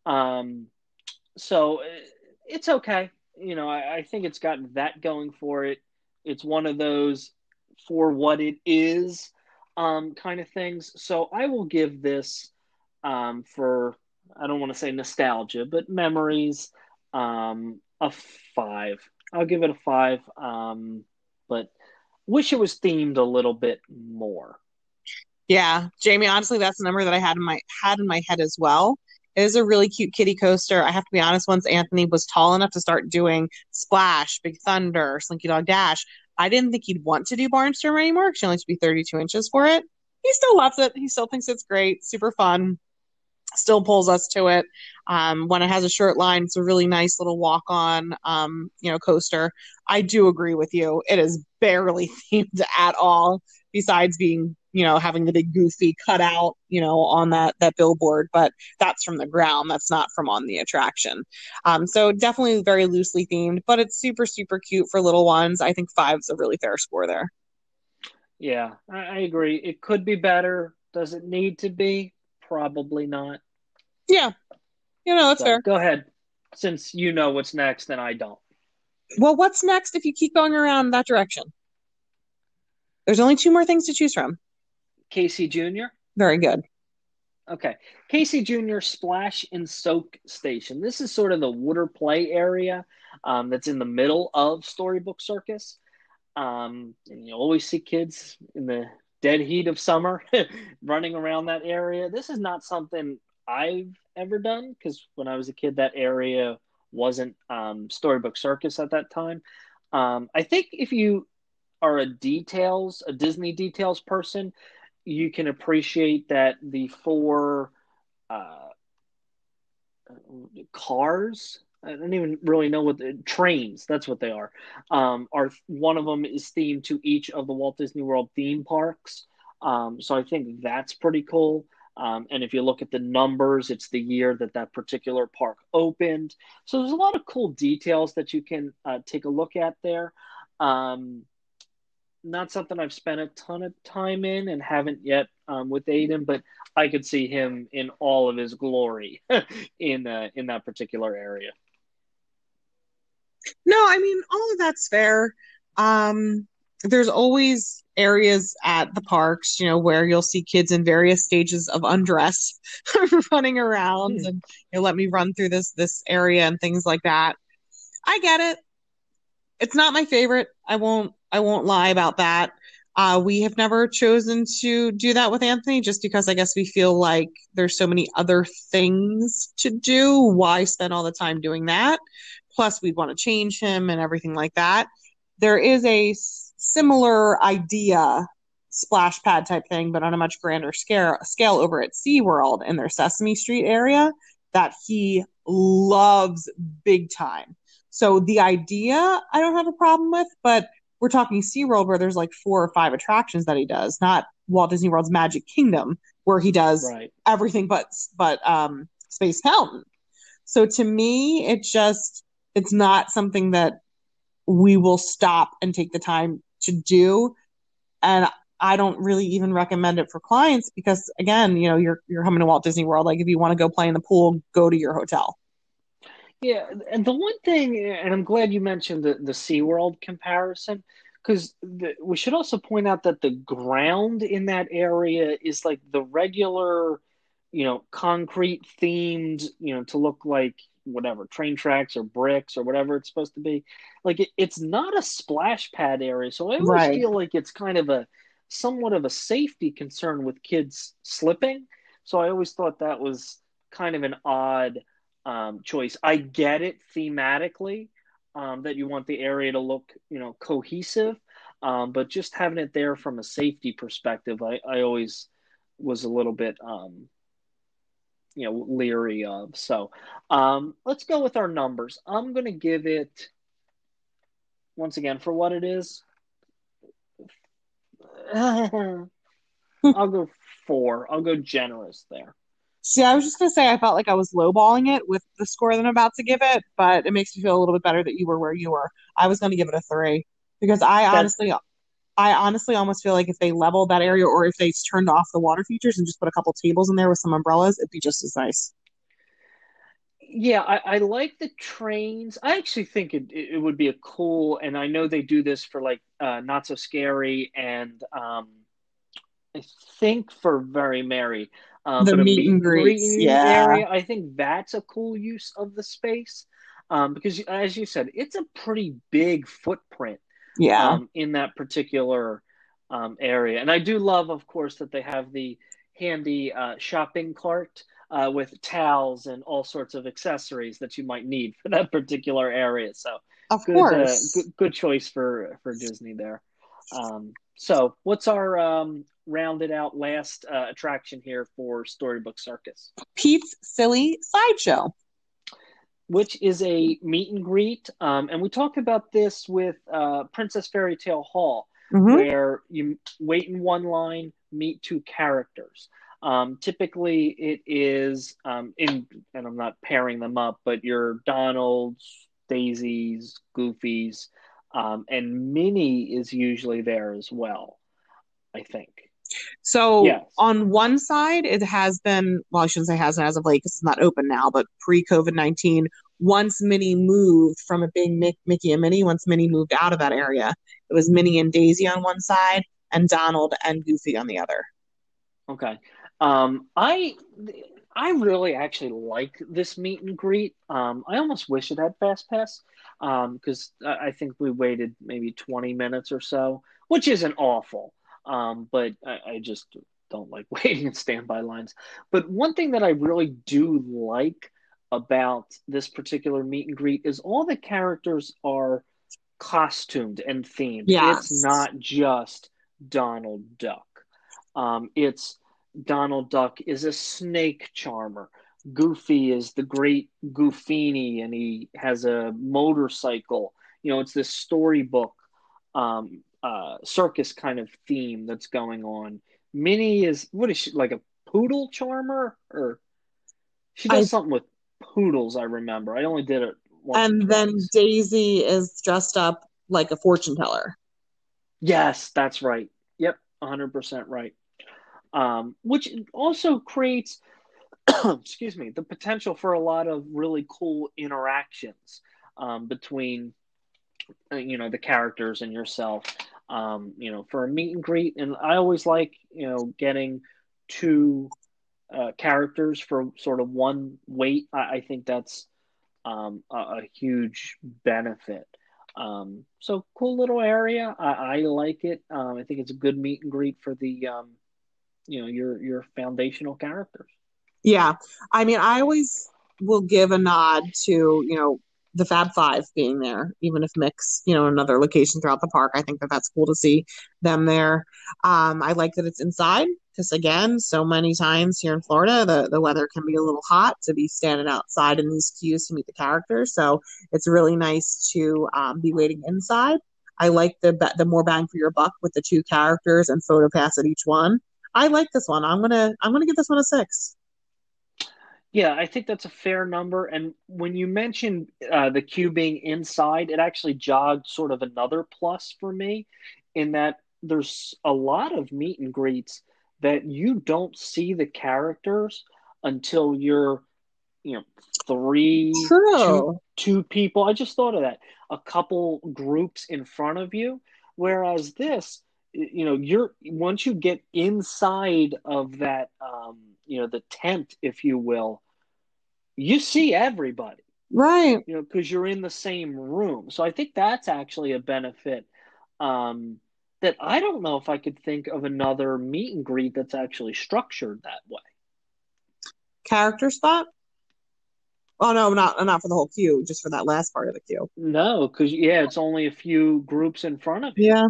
Speaker 1: Um, so it's okay. You know, I, I think it's got that going for it. It's one of those for what it is um, kind of things. So I will give this um, for, I don't want to say nostalgia, but memories, um, a five. I'll give it a five. Um, but wish it was themed a little bit more.
Speaker 2: Yeah, Jamie, honestly, that's the number that I had in my had in my head as well. It is a really cute kiddie coaster. I have to be honest, once Anthony was tall enough to start doing Splash, Big Thunder, Slinky Dog Dash, I didn't think he'd want to do Barnstormer anymore because he only to be 32 inches for it. He still loves it. He still thinks it's great, super fun. Still pulls us to it. Um, when it has a short line, it's a really nice little walk-on, um, you know, coaster. I do agree with you. It is barely themed at all, besides being you know having the big goofy cutout you know on that that billboard but that's from the ground that's not from on the attraction um so definitely very loosely themed but it's super super cute for little ones i think five's a really fair score there
Speaker 1: Yeah, I agree. It could be better. Does it need to be? Probably not.
Speaker 2: Yeah you know that's
Speaker 1: So,
Speaker 2: fair
Speaker 1: Go ahead. Since you know what's next and I don't.
Speaker 2: well what's next if you keep going around that direction there's only two more things to choose from
Speaker 1: Casey Jr.
Speaker 2: very good
Speaker 1: Okay. Casey Jr. Splash and Soak Station. This is sort of the water play area um, that's in the middle of Storybook Circus. Um, and you always see kids in the dead heat of summer running around that area. This is not something I've ever done because when I was a kid, that area wasn't um, Storybook Circus at that time. Um, I think if you are a details, a Disney details person, you can appreciate that the four uh, cars I don't even really know what the trains. That's what they are. Um, are one of them is themed to each of the Walt Disney World theme parks. Um, so I think that's pretty cool. Um, and if you look at the numbers, it's the year that that particular park opened. So there's a lot of cool details that you can uh, take a look at there. Um, not something I've spent a ton of time in and haven't yet um, with Aiden, but I could see him in all of his glory in uh, in that particular area.
Speaker 2: No, I mean all of that's fair. Um, there's always areas at the parks, you know, where you'll see kids in various stages of undress running around mm. and you know, let me run through this this area and things like that. I get it. It's not my favorite. I won't I won't lie about that. Uh, we have never chosen to do that with Anthony just because I guess we feel like there's so many other things to do. Why spend all the time doing that? Plus, we'd want to change him and everything like that. There is a similar idea splash pad type thing, but on a much grander scale, scale over at SeaWorld in their Sesame Street area that he loves big time. So the idea I don't have a problem with, but we're talking SeaWorld where there's like four or five attractions that he does, not Walt Disney World's Magic Kingdom where he does right. everything but but um Space Mountain. So to me, it just it's not something that we will stop and take the time to do. And I don't really even recommend it for clients because again, you know, you're you're coming to Walt Disney World. Like if you want to go play in the pool, go to your hotel.
Speaker 1: Yeah, and the one thing, and I'm glad you mentioned the the SeaWorld comparison, because we should also point out that the ground in that area is like the regular, you know, concrete themed, you know, to look like whatever train tracks or bricks or whatever it's supposed to be. Like it, it's not a splash pad area, so I always right. feel like it's kind of a somewhat of a safety concern with kids slipping. So I always thought that was kind of an odd um, choice. I get it thematically um, that you want the area to look, you know, cohesive, um, but just having it there from a safety perspective, I, I always was a little bit um, you know leery of. So um, let's go with our numbers. I'm going to give it once again for what it is. I'll go four. I'll go generous there.
Speaker 2: See, I was just gonna say I felt like I was lowballing it with the score that I'm about to give it, but it makes me feel a little bit better that you were where you were. I was gonna give it a three because I That's, honestly I honestly almost feel like if they leveled that area or if they turned off the water features and just put a couple tables in there with some umbrellas, it'd be just as nice.
Speaker 1: Yeah, I, I like the trains. I actually think it, it would be a cool, and I know they do this for like uh, Not So Scary and um, I think for Very Merry.
Speaker 2: Um, the meet, meet and greets, yeah. Area,
Speaker 1: I think that's a cool use of the space um, because, as you said, it's a pretty big footprint
Speaker 2: yeah. um,
Speaker 1: in that particular um, area. And i do love of course that they have the handy uh, shopping cart uh, with towels and all sorts of accessories that you might need for that particular area. So
Speaker 2: of
Speaker 1: good,
Speaker 2: course.
Speaker 1: uh, good, good, choice for for disney there. Um, so what's our um, rounded out last uh, attraction here for storybook circus?
Speaker 2: Pete's silly sideshow
Speaker 1: which is a meet and greet. Um, and we talked about this with uh, Princess Fairy Tale Hall, mm-hmm. where you wait in one line, meet two characters. Um, typically, it is um, in, and I'm not pairing them up, but your Donalds, Daisies, Goofies, um, and Minnie is usually there as well. I think.
Speaker 2: So yes. on one side, it has been, well, I shouldn't say hasn't as of late because it's not open now, but pre COVID 19, once Minnie moved from it being Mickey and Minnie, once Minnie moved out of that area, it was Minnie and Daisy on one side and Donald and Goofy on the other.
Speaker 1: Okay. Um, I I really actually like this meet and greet. Um, I almost wish it had fast pass because um, I think we waited maybe 20 minutes or so, which isn't awful. Um, but I, I, just don't like waiting in standby lines. But one thing that I really do like about this particular meet and greet is all the characters are costumed and themed.
Speaker 2: Yes.
Speaker 1: It's not just Donald Duck. Um, it's Donald Duck is a snake charmer. Goofy is the great Goofini, and he has a motorcycle. You know, it's this storybook um, uh, circus kind of theme that's going on. Minnie is what is she like a poodle charmer or she does I, something with poodles. I remember. I only did it.
Speaker 2: Once and then Daisy is dressed up like a fortune teller.
Speaker 1: Yes, that's right. Yep, hundred percent right um, which also creates, excuse me, the potential for a lot of really cool interactions um, between, uh, you know, the characters and yourself. Um, you know, for a meet and greet, and I always like, you know, getting two uh, characters for sort of one wait. I, I think that's um, a, a, huge benefit. Um, so cool little area. I, I like it. Um, I think it's a good meet and greet for the um, you know your your foundational characters
Speaker 2: yeah i mean i always will give a nod to you know the fab five being there even if mix you know another location throughout the park i think that that's cool to see them there um, i like that it's inside because again so many times here in florida the, the weather can be a little hot to be standing outside in these queues to meet the characters so it's really nice to um, be waiting inside i like the the more bang for your buck with the two characters and photo pass at each one I like this one. I'm gonna I'm gonna give this one a six.
Speaker 1: Yeah, I think that's a fair number. And when you mentioned uh, the queue being inside, it actually jogged sort of another plus for me, in that there's a lot of meet and greets that you don't see the characters until you're, you know, three, two, two people. I just thought of that. A couple groups in front of you. Whereas this, you know you're once you get inside of that um you know the tent if you will you see everybody
Speaker 2: right
Speaker 1: you know because you're in the same room so i think that's actually a benefit um that i don't know if i could think of another meet and greet that's actually structured that way
Speaker 2: character spot Oh no, not not for the whole queue, just for that last part of the queue.
Speaker 1: No, because yeah, it's only a few groups in front of you.
Speaker 2: Yeah,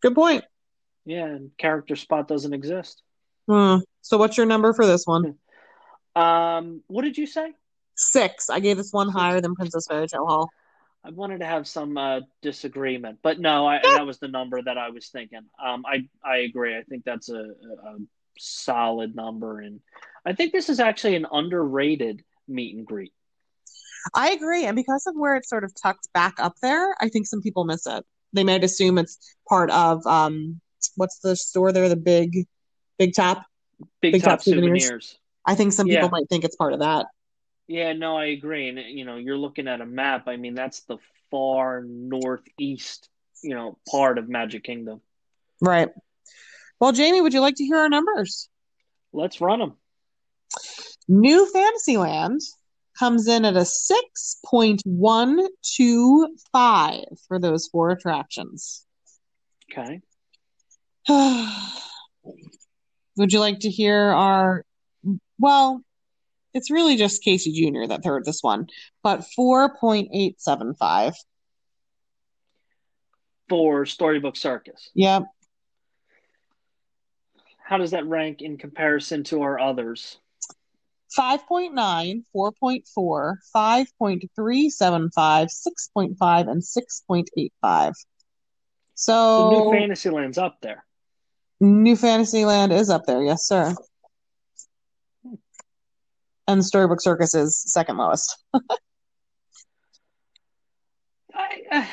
Speaker 2: Good point.
Speaker 1: Yeah, and character spot doesn't exist.
Speaker 2: Hmm. So what's your number for this one?
Speaker 1: Um, what did you say?
Speaker 2: Six. I gave this one higher than Princess Fairy Tale Hall.
Speaker 1: I wanted to have some uh, disagreement, but no, I, that was the number that I was thinking. Um, I I agree. I think that's a, a solid number, and I think this is actually an underrated meet and greet.
Speaker 2: I agree, and because of where it's sort of tucked back up there, I think some people miss it they might assume it's part of um what's the store there the big big top
Speaker 1: big, big top, top souvenirs. souvenirs.
Speaker 2: I think some people yeah. might think it's part of that.
Speaker 1: Yeah no i agree. And you know you're looking at a map. I mean that's the far northeast you know part of magic kingdom.
Speaker 2: Right. Well jamie would you like to hear our numbers?
Speaker 1: Let's run them
Speaker 2: new fantasyland comes in at a 6.125 for those four attractions.
Speaker 1: Okay.
Speaker 2: Would you like to hear our well, it's really just Casey Jr. that heard this one, but 4.875
Speaker 1: for Storybook Circus.
Speaker 2: Yep.
Speaker 1: How does that rank in comparison to our others?
Speaker 2: 5.9, 4.4, 5.375, 6.5, and 6.85. So,
Speaker 1: so New Fantasyland's up there.
Speaker 2: New Fantasyland is up there, yes, sir. And Storybook Circus is second lowest.
Speaker 1: I uh,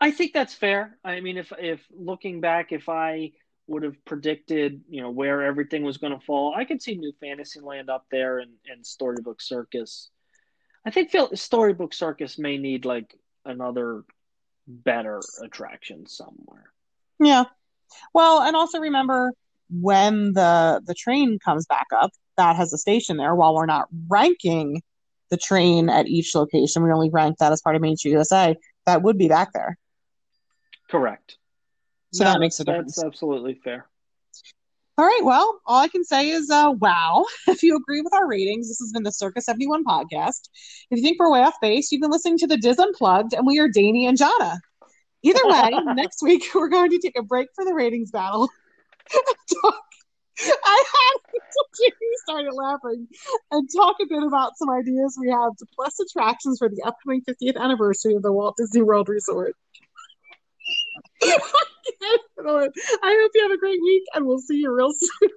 Speaker 1: I think that's fair. I mean, if if looking back, if I would have predicted, you know, where everything was going to fall. I could see New Fantasyland up there and, and Storybook Circus. I think Storybook Circus may need like another better attraction somewhere.
Speaker 2: Yeah. Well, and also remember when the the train comes back up, that has a station there. While we're not ranking the train at each location, we only rank that as part of Main Street USA. That would be back there.
Speaker 1: Correct.
Speaker 2: So
Speaker 1: No,
Speaker 2: that makes a difference.
Speaker 1: That's absolutely fair.
Speaker 2: All right. Well, all I can say is, uh, wow. If you agree with our ratings, this has been the Circus 71 podcast. If you think we're way off base, you've been listening to the Diz Unplugged, and we are Danny and Jana. Either way, next week we're going to take a break for the ratings battle. I had Jamie started laughing and talk a bit about some ideas we have to plus attractions for the upcoming 50th anniversary of the Walt Disney World Resort. I hope you have a great week, and we'll see you real soon.